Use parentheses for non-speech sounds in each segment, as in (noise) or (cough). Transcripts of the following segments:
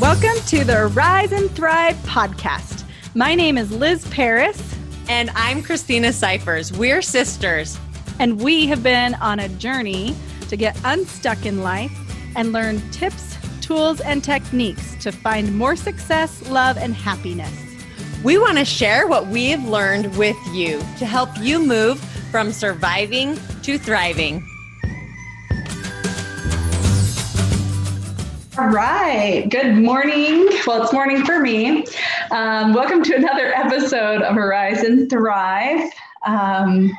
Welcome to the Rise and Thrive podcast. My name is Liz Paris. And I'm Christina Cyphers. We're sisters. And we have been on a journey to get unstuck in life and learn tips, tools, and techniques to find more success, love, and happiness. We want to share what we've learned with you to help you move from surviving to thriving. All right. Good morning. Well, it's morning for me. Um, welcome to another episode of Arise and Thrive. Um,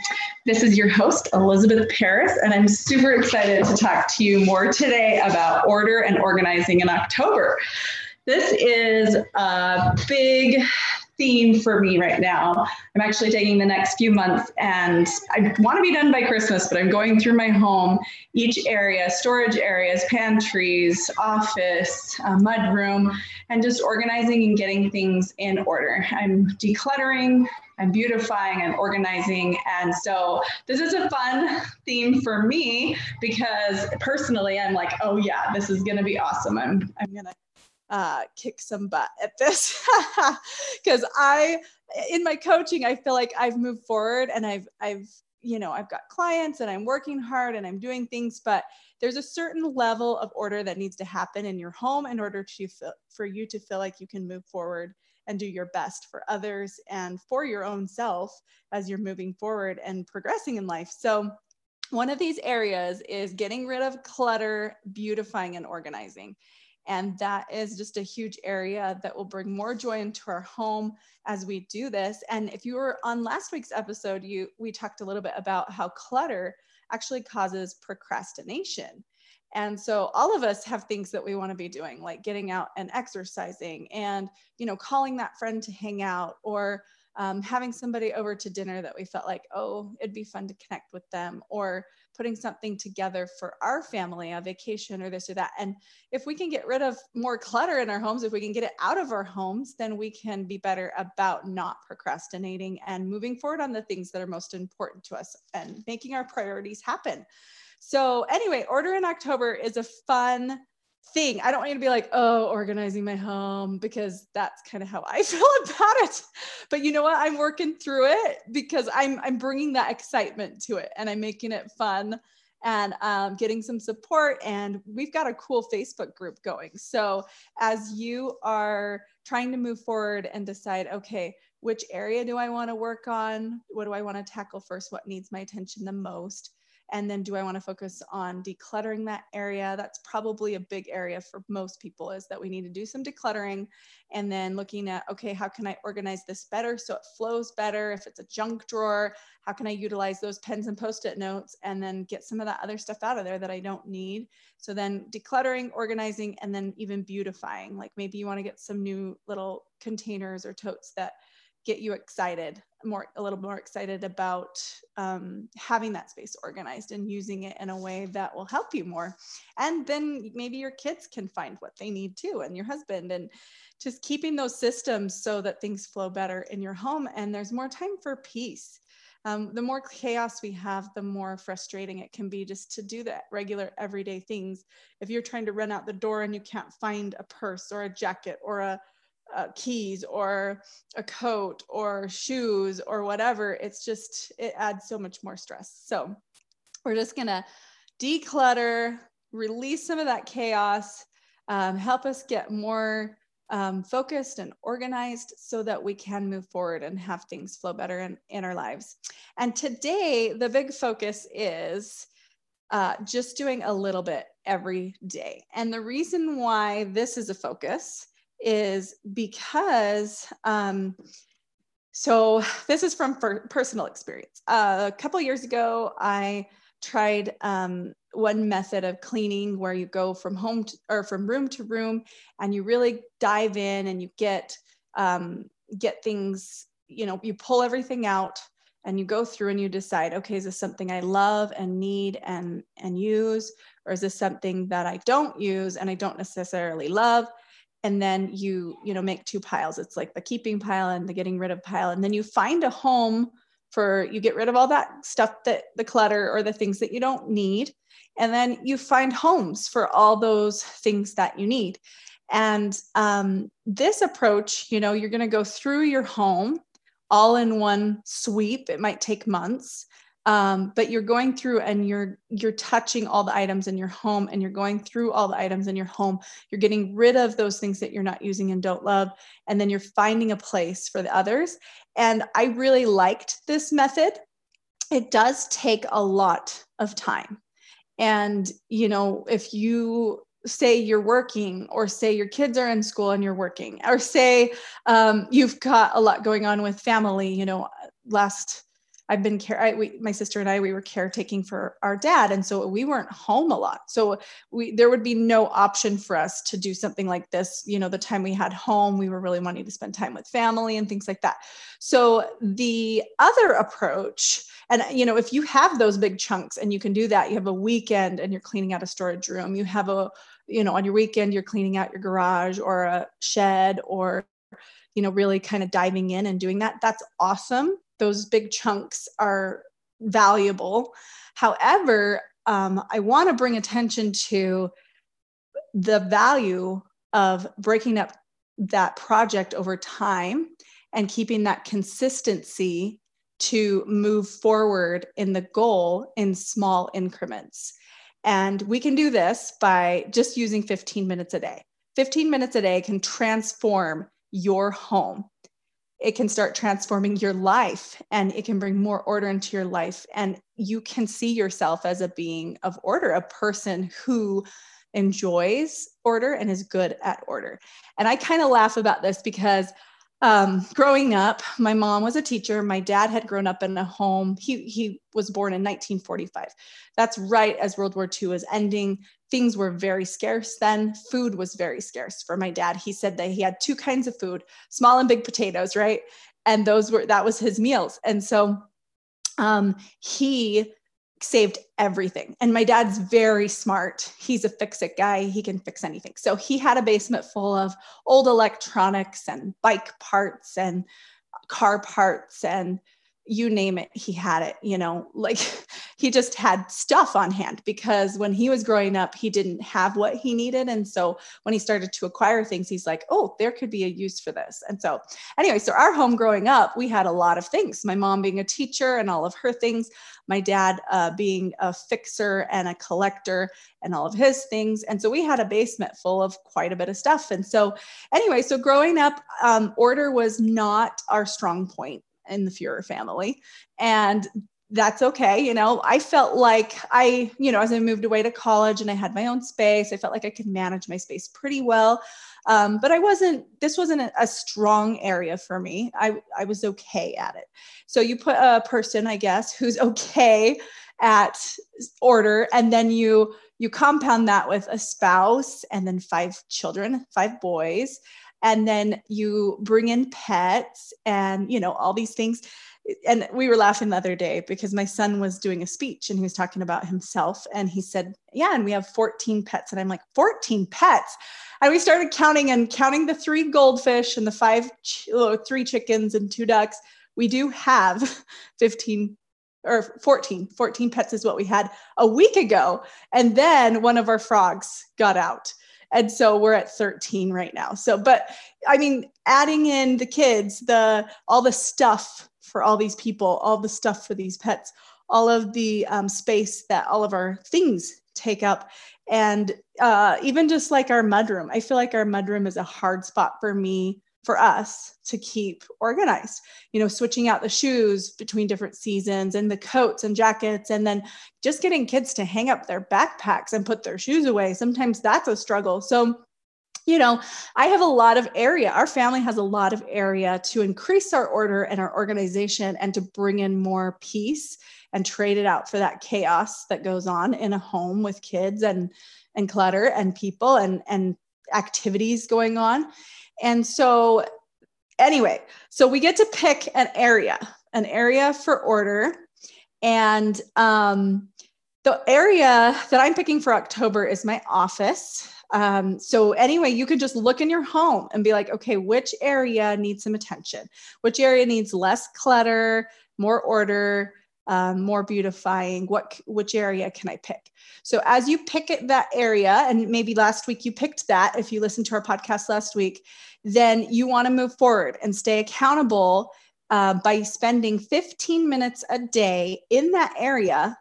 this is your host, Elizabeth Paris, and I'm super excited to talk to you more today about order and organizing in October. This is a big theme for me right now. I'm actually taking the next few months and I want to be done by Christmas, but I'm going through my home, each area, storage areas, pantries, office, mud room, and just organizing and getting things in order. I'm decluttering, I'm beautifying, I'm organizing. And so this is a fun theme for me because personally, I'm like, oh yeah, this is going to be awesome. I'm, I'm going to uh, kick some butt at this (laughs) because I, in my coaching, I feel like I've moved forward and I've, I've, you know, I've got clients and I'm working hard and I'm doing things, but there's a certain level of order that needs to happen in your home in order to feel, for you to feel like you can move forward and do your best for others and for your own self as you're moving forward and progressing in life. So, one of these areas is getting rid of clutter, beautifying, and organizing. And that is just a huge area that will bring more joy into our home as we do this. And if you were on last week's episode, you we talked a little bit about how clutter actually causes procrastination. And so all of us have things that we want to be doing, like getting out and exercising and, you know, calling that friend to hang out or um, having somebody over to dinner that we felt like, oh, it'd be fun to connect with them, or putting something together for our family, a vacation or this or that. And if we can get rid of more clutter in our homes, if we can get it out of our homes, then we can be better about not procrastinating and moving forward on the things that are most important to us and making our priorities happen. So, anyway, Order in October is a fun thing. I don't want you to be like, oh, organizing my home because that's kind of how I (laughs) feel about it. But you know what? I'm working through it because I'm I'm bringing that excitement to it and I'm making it fun and um, getting some support. And we've got a cool Facebook group going. So as you are trying to move forward and decide, okay, which area do I want to work on? What do I want to tackle first? What needs my attention the most? And then do I want to focus on decluttering that area? That's probably a big area for most people is that we need to do some decluttering and then looking at, okay, how can I organize this better so it flows better? If it's a junk drawer, how can I utilize those pens and post-it notes and then get some of that other stuff out of there that I don't need? So then decluttering, organizing, and then even beautifying. Like maybe you want to get some new little containers or totes that get you excited more a little more excited about um, having that space organized and using it in a way that will help you more and then maybe your kids can find what they need too and your husband and just keeping those systems so that things flow better in your home and there's more time for peace um, the more chaos we have, the more frustrating it can be just to do the regular everyday things. If you're trying to run out the door and you can't find a purse or a jacket or a uh, keys or a coat or shoes or whatever it's just it adds so much more stress. So we're just gonna declutter release some of that chaos um, help us get more um, focused and organized so that we can move forward and have things flow better in, in our lives. And today the big focus is uh, just doing a little bit every day. And the reason why this is a focus is because um, so this is from personal experience. Uh, a couple years ago, I tried um, one method of cleaning where you go from home to, or from room to room, and you really dive in and you get um, get things. You know, you pull everything out and you go through and you decide, okay, is this something I love and need and and use, or is this something that I don't use and I don't necessarily love? And then you you know make two piles. It's like the keeping pile and the getting rid of pile. And then you find a home for you get rid of all that stuff that the clutter or the things that you don't need. And then you find homes for all those things that you need. And um, this approach, you know, you're going to go through your home all in one sweep. It might take months um, but you're going through and you're you're touching all the items in your home and you're going through all the items in your home. You're getting rid of those things that you're not using and don't love and then you're finding a place for the others. And i really liked this method. It does take a lot of time. And you know if you say you're working or say your kids are in school and you're working or say um, you've got a lot going on with family you know last I've been care. I, we, my sister and I, we were caretaking for our dad, and so we weren't home a lot. So we there would be no option for us to do something like this. You know, the time we had home, we were really wanting to spend time with family and things like that. So the other approach, and you know, if you have those big chunks and you can do that, you have a weekend and you're cleaning out a storage room. You have a, you know, on your weekend you're cleaning out your garage or a shed or you know really kind of diving in and doing that that's awesome those big chunks are valuable. However, um, I want to bring attention to the value of breaking up that project over time and keeping that consistency to move forward in the goal in small increments. And we can do this by just using 15 minutes a day. 15 minutes a day can transform your home it can start transforming your life and it can bring more order into your life. And you can see yourself as a being of order a person who enjoys order and is good at order. And i kind of laugh about this because um, growing up, my mom was a teacher. My dad had grown up in a home. He, he was born in 1945. That's right as World War II was ending. Things were very scarce then. Food was very scarce for my dad. He said that he had two kinds of food small and big potatoes, right? And those were, that was his meals. And so um, he saved everything. And my dad's very smart. He's a fix it guy. He can fix anything. So he had a basement full of old electronics and bike parts and car parts and you name it, he had it, you know, like (laughs) he just had stuff on hand because when he was growing up, he didn't have what he needed. And so when he started to acquire things, he's like, oh, there could be a use for this. And so, anyway, so our home growing up, we had a lot of things. My mom being a teacher and all of her things, my dad uh, being a fixer and a collector and all of his things. And so we had a basement full of quite a bit of stuff. And so, anyway, so growing up, um, order was not our strong point in the Fuhrer family. And that's okay. You know, I felt like I, you know, as I moved away to college and I had my own space, I felt like I could manage my space pretty well. Um, but I wasn't, this wasn't a, a, strong area for me. I, I was okay at it. So you put a person, I guess, who's (laughs) okay at order, and then you, you compound that with a spouse and then five children, five boys and then you bring in pets and you know all these things. And we were laughing the other day because my son was doing a speech and he was talking about himself and he said yeah and we have 14 pets. And i'm like 14 pets? And we started counting and counting the three goldfish and the five ch- oh, three chickens and two ducks. We do have (laughs) 15 or 14 14 pets is what we had a week ago. And then one of our frogs got out and so we're at 13 right now. So but i mean adding in the kids the all the stuff for all these people all the stuff for these pets all of the um, space that all of our things take up. And uh, even just like our mudroom i feel like our mudroom is a hard spot for me for us to keep organized you know switching out the shoes between different seasons and the coats and jackets and then just getting kids to hang up their backpacks and put their shoes away. Sometimes that's a struggle. So you know i have a lot of area. Our family has a lot of area to increase our order and our organization and to bring in more peace and trade it out for that chaos that goes on in a home with kids and and clutter and people and and activities going on and so, anyway, so we get to pick an area, an area for order. And um, the area that I'm picking for October is my office. Um, so, anyway, you can just look in your home and be like, okay, which area needs some attention? Which area needs less clutter, more order? Um, more beautifying what which area can i pick? So as you pick that area and maybe last week you picked that if you listened to our podcast last week then you want to move forward and stay accountable uh, by spending 15 minutes a day in that area.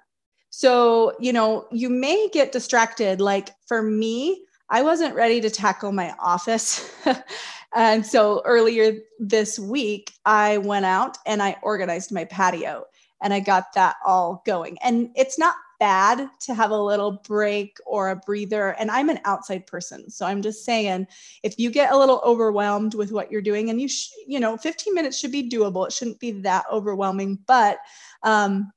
So you know you may get distracted. Like for me i wasn't ready to tackle my office. (laughs) And so earlier this week i went out and i organized my patio and I got that all going. And it's not bad to have a little break or a breather. And I'm an outside person. So I'm just saying if you get a little overwhelmed with what you're doing, and you, sh- you know, 15 minutes should be doable, it shouldn't be that overwhelming. But, um,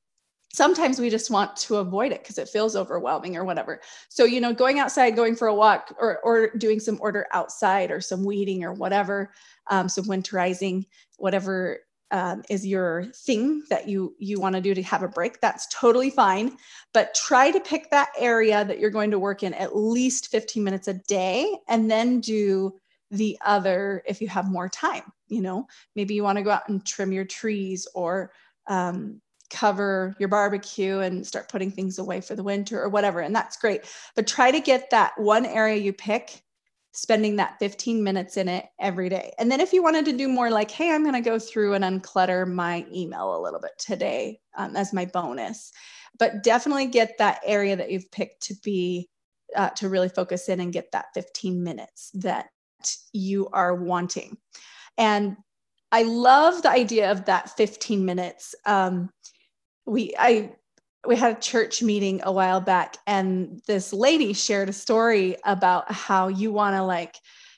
sometimes we just want to avoid it because it feels overwhelming or whatever. So, you know, going outside, going for a walk or, or doing some order outside or some weeding or whatever, um, some winterizing, whatever um, is your thing that you you want to do to have a break that's totally fine. But try to pick that area that you're going to work in at least 15 minutes a day and then do the other if you have more time you know? Maybe you want to go out and trim your trees or um, cover your barbecue and start putting things away for the winter or whatever and that's great. But try to get that one area you pick spending that 15 minutes in it every day. And then if you wanted to do more like, hey, I'm going to go through and unclutter my email a little bit today um, as my bonus, but definitely get that area that you've picked to be uh, to really focus in and get that 15 minutes that you are wanting. And I love the idea of that 15 minutes. Um, we I we had a church meeting a while back and this lady shared a story about how you want to like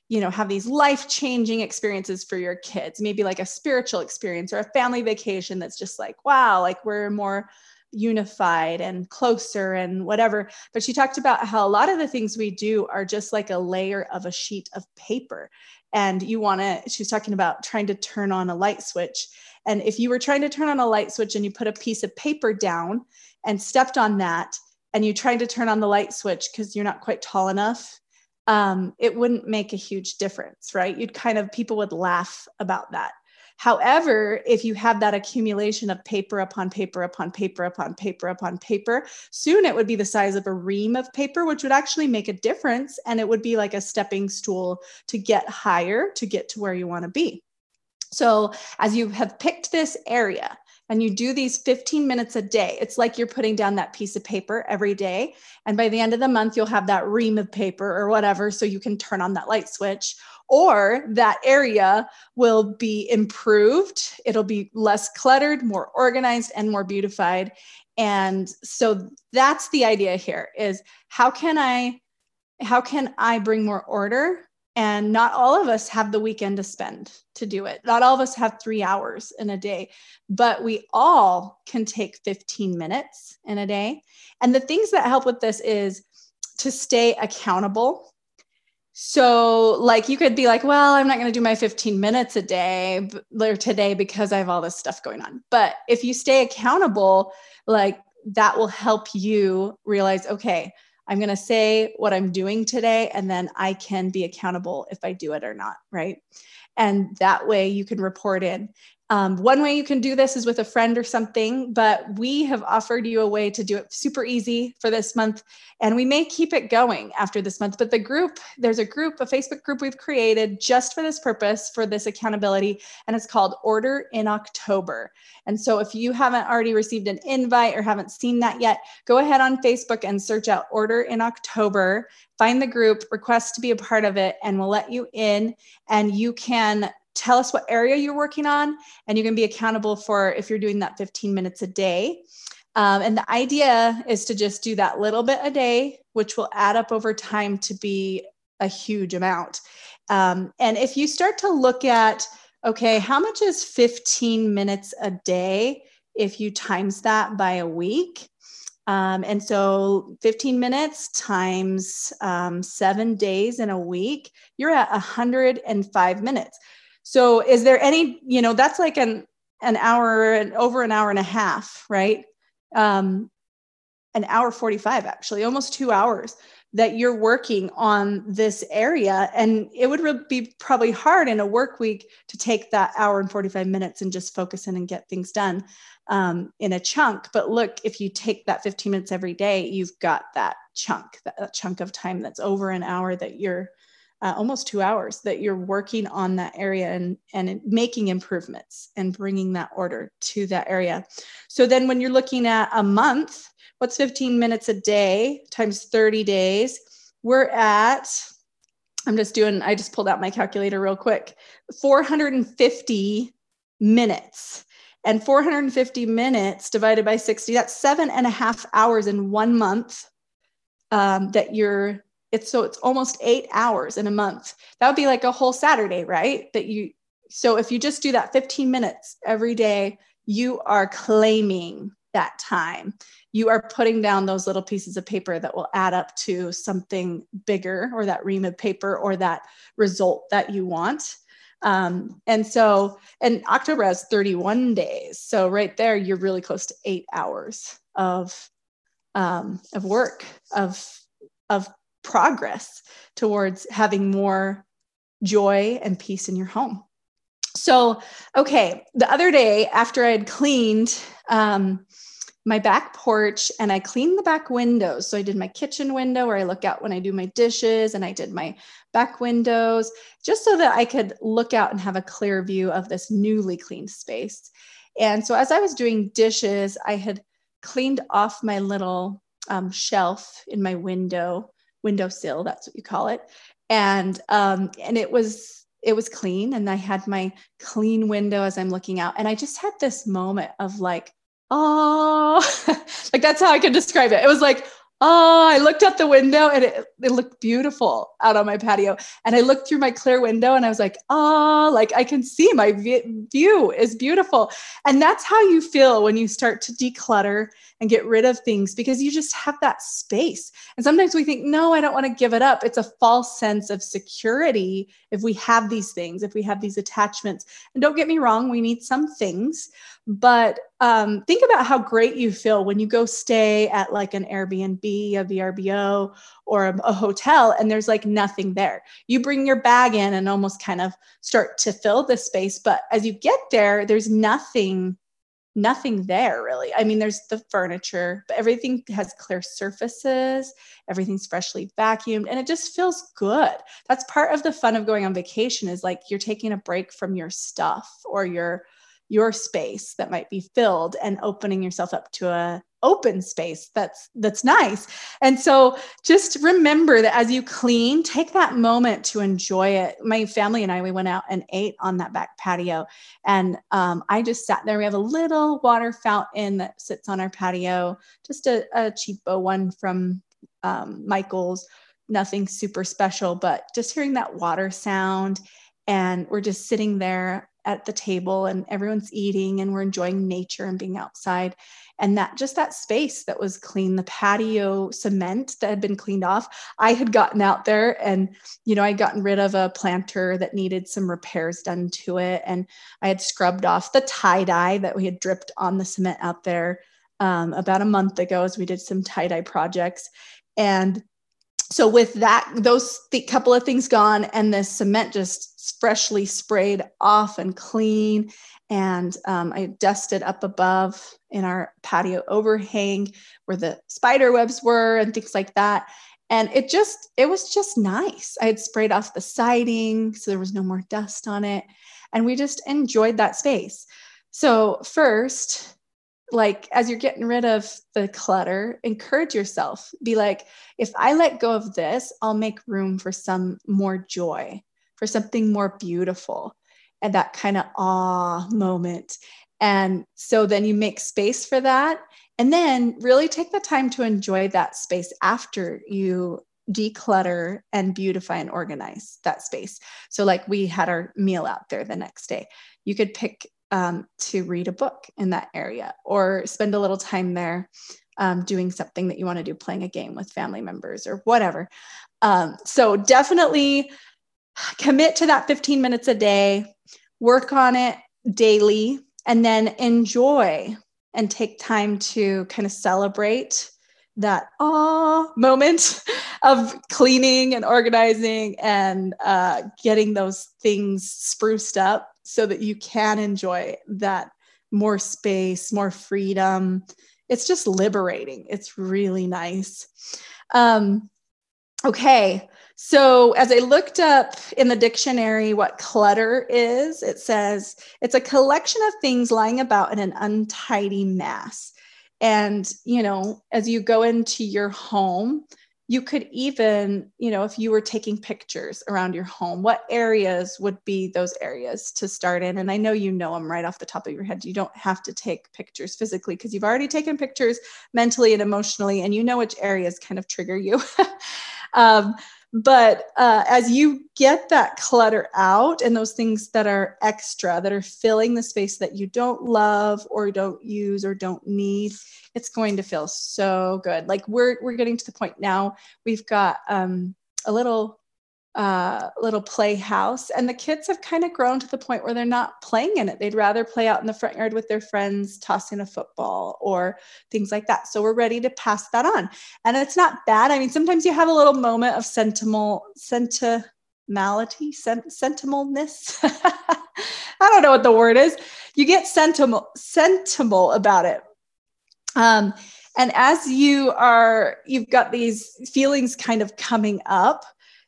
you know have these life changing experiences for your kids maybe like a spiritual experience or a family vacation that's just like wow like we're more unified and closer and whatever. But she talked about how a lot of the things we do are just like a layer of a sheet of paper and you want to she's talking about trying to turn on a light switch and if you were trying to turn on a light switch and you put a piece of paper down and stepped on that and you tried to turn on the light switch because you're not quite tall enough, um, it wouldn't make a huge difference, right? You'd kind of, people would laugh about that. However, if you have that accumulation of paper upon paper upon paper upon paper upon paper, soon it would be the size of a ream of paper, which would actually make a difference. And it would be like a stepping stool to get higher, to get to where you want to be. So, as you have picked this area, and you do these 15 minutes a day, it's like you're putting down that piece of paper every day. And by the end of the month, you'll have that ream of paper or whatever, so you can turn on that light switch. Or that area will be improved. It'll be less cluttered, more organized, and more beautified. And so that's the idea here is how can I how can I bring more order and not all of us have the weekend to spend to do it. Not all of us have three hours in a day, but we all can take 15 minutes in a day. And the things that help with this is to stay accountable. So, like, you could be like, well, I'm not going to do my 15 minutes a day or today because I have all this stuff going on. But if you stay accountable, like, that will help you realize, okay, I'm going to say what I'm doing today, and then I can be accountable if I do it or not. Right. And that way you can report in. Um, one way you can do this is with a friend or something, but we have offered you a way to do it super easy for this month. And we may keep it going after this month. But the group, there's a group, a Facebook group we've created just for this purpose, for this accountability, and it's called Order in October. And so if you haven't already received an invite or haven't seen that yet, go ahead on Facebook and search out Order in October, find the group, request to be a part of it, and we'll let you in. And you can tell us what area you're working on, and you can be accountable for if you're doing that 15 minutes a day. Um, and the idea is to just do that little bit a day, which will add up over time to be a huge amount. Um, and if you start to look at, okay, how much is 15 minutes a day if you times that by a week? Um, and so 15 minutes times um, seven days in a week, you're at 105 minutes. So is there any, you know, that's like an an hour and over an hour and a half, right? Um, an hour 45 actually, almost two hours. that you're working on this area and it would be probably hard in a work week to take that hour and 45 minutes and just focus in and get things done um, in a chunk but look if you take that 15 minutes every day you've got that chunk that, that chunk of time that's over an hour that you're uh, almost two hours that you're working on that area and and making improvements and bringing that order to that area. So then when you're looking at a month what's 15 minutes a day times 30 days we're at i'm just doing i just pulled out my calculator real quick 450 minutes. And 450 minutes divided by 60 that's seven and a half hours in one month um, that you're it's so it's almost eight hours in a month. That would be like a whole saturday right? That you so if you just do that 15 minutes every day you are claiming that time. You are putting down those little pieces of paper that will add up to something bigger or that ream of paper or that result that you want. Um, and so and october has 31 days. So right there you're really close to eight hours of um, of work of of progress towards having more joy and peace in your home. So, okay, the other day after I had cleaned um, my back porch and I cleaned the back windows. So, I did my kitchen window where I look out when I do my dishes, and I did my back windows just so that I could look out and have a clear view of this newly cleaned space. And so, as I was doing dishes, I had cleaned off my little um, shelf in my window windowsill that's what you call it. And um, and it was it was clean and i had my clean window as i'm looking out. And i just had this moment of like oh (laughs) like that's how i could describe it. It was like oh, I looked out the window and it, it looked beautiful out on my patio. And I looked through my clear window and I was like, oh, like I can see my view is beautiful. And that's how you feel when you start to declutter and get rid of things because you just have that space. And sometimes we think, no, I don't want to give it up. It's a false sense of security if we have these things, if we have these attachments. And don't get me wrong, we need some things, but um, think about how great you feel when you go stay at like an Airbnb, a VRBO, or a, a, hotel, and there's like nothing there. You bring your bag in and almost kind of start to fill the space. But as you get there, there's nothing, nothing there really. I mean, there's the furniture, but everything has clear surfaces, everything's freshly vacuumed, and it just feels good. That's part of the fun of going on vacation is like you're taking a break from your stuff or your your space that might be filled and opening yourself up to a open space that's that's nice. And so just remember that as you clean take that moment to enjoy it. My family and i we went out and ate on that back patio. And um, i just sat there. We have a little water fountain that sits on our patio. Just a, a cheapo one from um, michael's. Nothing super special but just hearing that water sound. And we're just sitting there at the table and everyone's eating and we're enjoying nature and being outside. And that just that space that was clean the patio cement that had been cleaned off i had gotten out there and you know i'd gotten rid of a planter that needed some repairs done to it. And i had scrubbed off the tie dye that we had dripped on the cement out there um, about a month ago as we did some tie dye projects. And so with that those th- couple of things gone and the cement just freshly sprayed off and clean. And um, i dusted up above in our patio overhang where the spider webs were and things like that. And it just it was just nice. I had sprayed off the siding so there was no more dust on it. And we just enjoyed that space. So first like as you're getting rid of the clutter encourage yourself. Be like if i let go of this i'll make room for some more joy for something more beautiful and that kind of awe moment. And so then you make space for that. And then really take the time to enjoy that space after you declutter and beautify and organize that space. So like we had our meal out there the next day. You could pick um, to read a book in that area or spend a little time there um, doing something that you want to do, playing a game with family members or whatever. Um, so definitely commit to that 15 minutes a day, work on it daily, and then enjoy and take time to kind of celebrate that ah moment (laughs) of cleaning and organizing and uh, getting those things spruced up so that you can enjoy that more space, more freedom. It's just liberating. It's really nice. Um, okay, so as I looked up in the dictionary what clutter is, it says it's a collection of things lying about in an untidy mass. And you know as you go into your home you could even you know if you were taking pictures around your home what areas would be those areas to start in? And i know you know them right off the top of your head. You don't have to take pictures physically because you've already taken pictures mentally and emotionally and you know which areas kind of trigger you. (laughs) Um, but uh, as you get that clutter out and those things that are extra that are filling the space that you don't love or don't use or don't need it's going to feel so good. Like we're we're getting to the point now. We've got um, a little uh, little playhouse. And the kids have kind of grown to the point where they're not playing in it. They'd rather play out in the front yard with their friends, tossing a football or things like that. So we're ready to pass that on. And it's not bad. I mean, sometimes you have a little moment of sentimental, sentimentality, sent, sentimentalness. (laughs) I don't know what the word is. You get sentimental, sentimental about it. Um, and as you are, you've got these feelings kind of coming up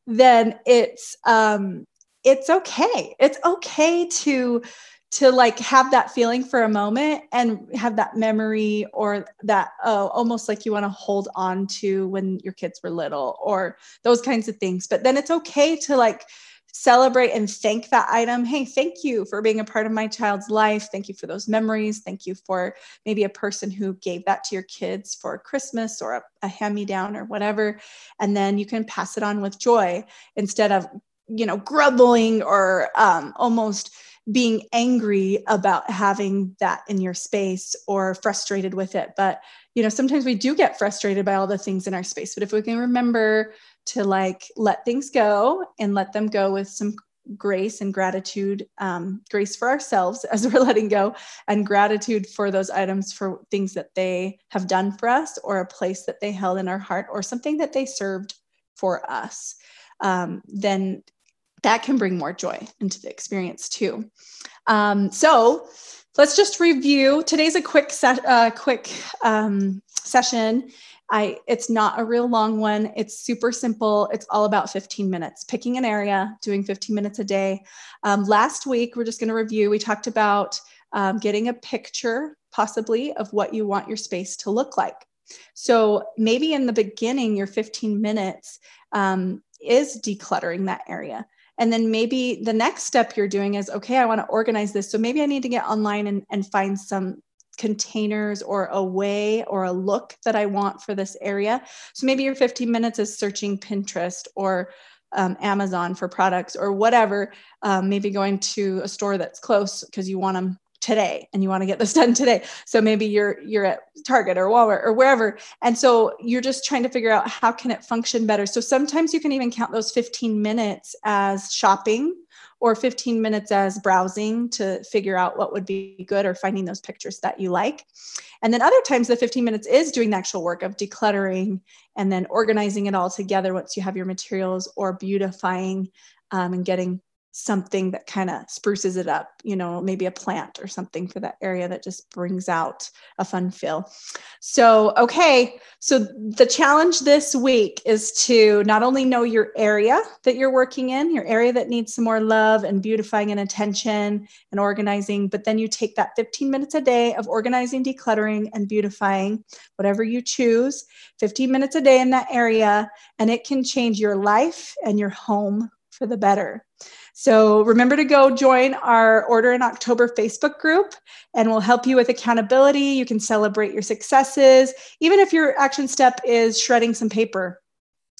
then it's um it's okay. It's okay to to like have that feeling for a moment and have that memory or that uh, almost like you want to hold on to when your kids were little or those kinds of things. But then it's okay to like celebrate and thank that item. Hey, thank you for being a part of my child's life. Thank you for those memories. Thank you for maybe a person who gave that to your kids for Christmas or a, a hand me down or whatever. And then you can pass it on with joy instead of, you know, grumbling or um, almost being angry about having that in your space or frustrated with it. But, you know, sometimes we do get frustrated by all the things in our space. But if we can remember to like let things go and let them go with some grace and gratitude um, grace for ourselves (laughs) as we're letting go and gratitude for those items for things that they have done for us or a place that they held in our heart or something that they served for us um, then that can bring more joy into the experience too. Um, so let's just review. Today's a quick se- uh, quick um, session I it's not a real long one. It's super simple. It's all about 15 minutes. Picking an area, doing 15 minutes a day. Um, last week, we're just going to review. We talked about um, getting a picture, possibly, of what you want your space to look like. So maybe in the beginning, your 15 minutes um, is decluttering that area. And then maybe the next step you're doing is okay, I want to organize this. So maybe I need to get online and, and find some containers or a way or a look that I want for this area. So maybe your 15 minutes is searching Pinterest or um, Amazon for products or whatever. Um, maybe going to a store that's close because you want them today and you want to get this (laughs) done today so maybe you're you're at target or walmart or wherever and so you're just trying to figure out how can it function better so sometimes you can even count those 15 minutes as shopping or 15 minutes as browsing to figure out what would be good or finding those pictures that you like. And then other times, the 15 minutes is doing the actual work of decluttering and then organizing it all together once you have your materials or beautifying um, and getting something that kind of spruces it up, you know, maybe a plant or something for that area that just brings out a fun feel. So, okay, so the challenge this week is to not only know your area that you're working in, your area that needs some more love and beautifying and attention and organizing, but then you take that 15 minutes a day of organizing, decluttering, and beautifying, whatever you choose, 15 minutes a day in that area, and it can change your life and your home for the better. So remember to go join our Order in October Facebook group, and we'll help you with accountability. You can celebrate your successes, even if your action step is shredding some paper.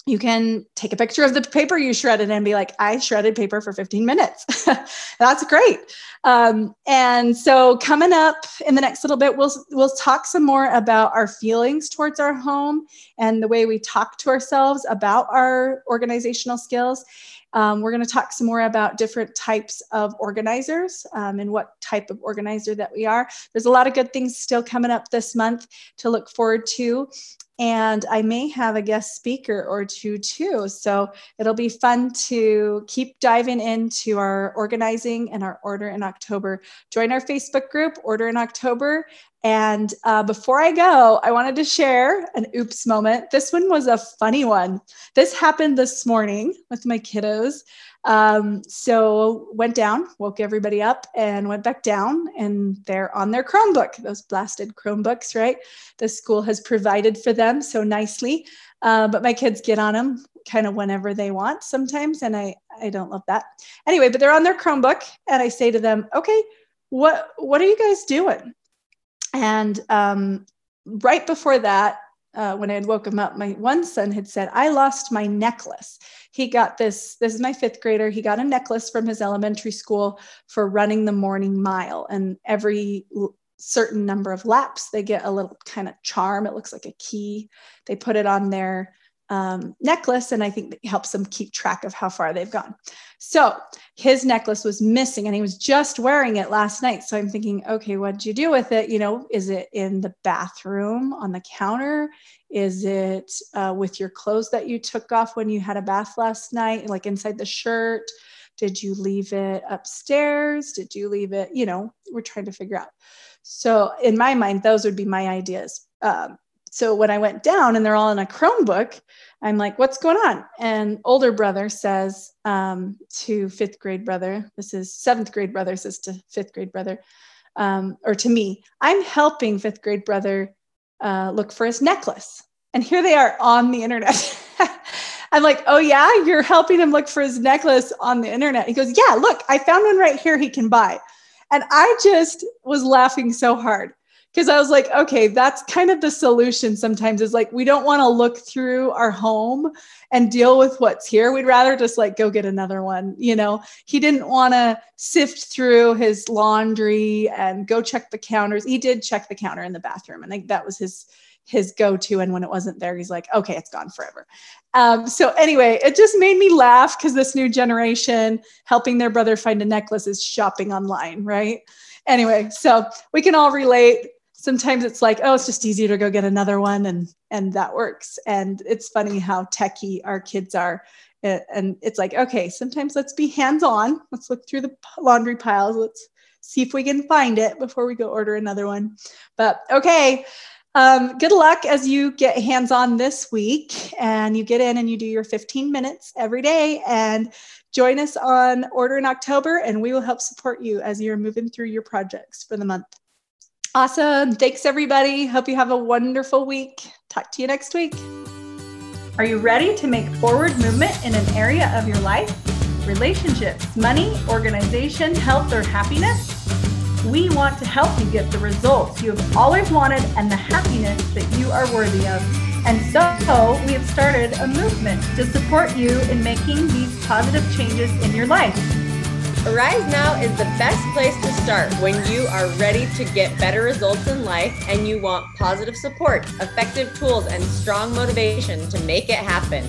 You can take a picture of the paper you shredded and be like, I shredded paper for 15 minutes. (laughs) That's great. Um, and so coming up in the next little bit, we'll we'll talk some more about our feelings towards our home and the way we talk to ourselves about our organizational skills. Um, we're going to talk some more about different types of organizers um, and what type of organizer that we are. There's a lot of good things still coming up this month to look forward to. and I may have a guest speaker or two too. So it'll be fun to keep diving into our organizing and our order in October. Join our Facebook group, Order in October. And uh, before I go, I wanted to share an oops moment. This one was a funny one. This happened this morning with my kiddos. Um, so went down, woke everybody up, and went back down, and they're on their Chromebook, those blasted Chromebooks, right? The school has provided for them so nicely. Uh, but my kids get on them kind of whenever they want sometimes, and I I don't love that. Anyway, but they're on their Chromebook, and I say to them, "Okay, what what are you guys doing?" And um, right before that, uh, when I had woke him up, my one son had said, I lost my necklace. He got this, this is my fifth grader. He got a necklace from his elementary school for running the morning mile. And every certain number of laps, they get a little kind of charm. It looks like a key. They put it on their um, necklace, and I think it helps them keep track of how far they've gone. So his necklace was missing, and he was just wearing it last night. So I'm thinking, okay, what did you do with it? You know, is it in the bathroom on the counter? Is it uh, with your clothes that you took off when you had a bath last night, like inside the shirt? Did you leave it upstairs? Did you leave it? You know, we're trying to figure out. So in my mind, those would be my ideas. Um, so when I went down and they're all in a Chromebook, I'm like, what's going on? And older brother says um, to fifth grade brother, this is seventh grade brother says to fifth grade brother, um, or to me, I'm helping fifth grade brother uh, look for his necklace. And here they are on the internet. (laughs) I'm like, oh, yeah, you're helping him look for his necklace on the internet. He goes, yeah, look, I found one right here he can buy. And I just was laughing so hard because I was like, okay, that's kind of the solution sometimes is like, we don't want to look through our home and deal with what's here. We'd rather just like go get another one. You know, he didn't want to sift through his laundry and go check the counters. He did check the counter in the bathroom. And think that was his his go-to and when it wasn't there he's like okay it's gone forever um, so anyway it just made me laugh because this new generation helping their brother find a necklace is shopping online right anyway so we can all relate sometimes it's like oh it's just easier to go get another one and and that works. And it's funny how techy our kids are. And it's like okay sometimes let's be hands on let's look through the laundry piles. Let's see if we can find it before we go order another one. But okay um, good luck as you get hands on this week. And you get in and you do your 15 minutes every day. And join us on order in october and we will help support you as you're moving through your projects for the month Awesome. Thanks, everybody. Hope you have a wonderful week. Talk to you next week. Are you ready to make forward movement in an area of your life? Relationships, money, organization, health, or happiness? We want to help you get the results you have always wanted and the happiness that you are worthy of. And so we have started a movement to support you in making these positive changes in your life. Arise Now is the best place to start when you are ready to get better results in life and you want positive support, effective tools, and strong motivation to make it happen.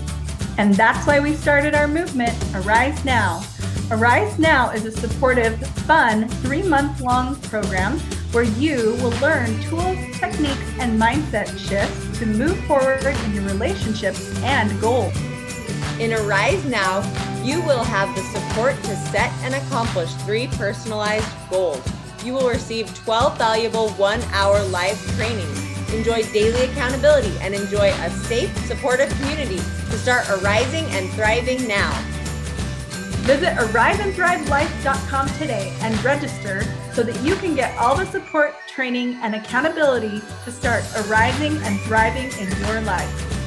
And that's why we started our movement, Arise Now. Arise Now is a supportive, fun, three month long program where you will learn tools, techniques, and mindset shifts to move forward in your relationships and goals. In Arise Now, you will have the support to set and accomplish three personalized goals. You will receive 12 valuable one hour live trainings, enjoy daily accountability, and enjoy a safe, supportive community to start arising and thriving now. Visit ariseandthrivelife.com today and register so that you can get all the support, training, and accountability to start arising and thriving in your life.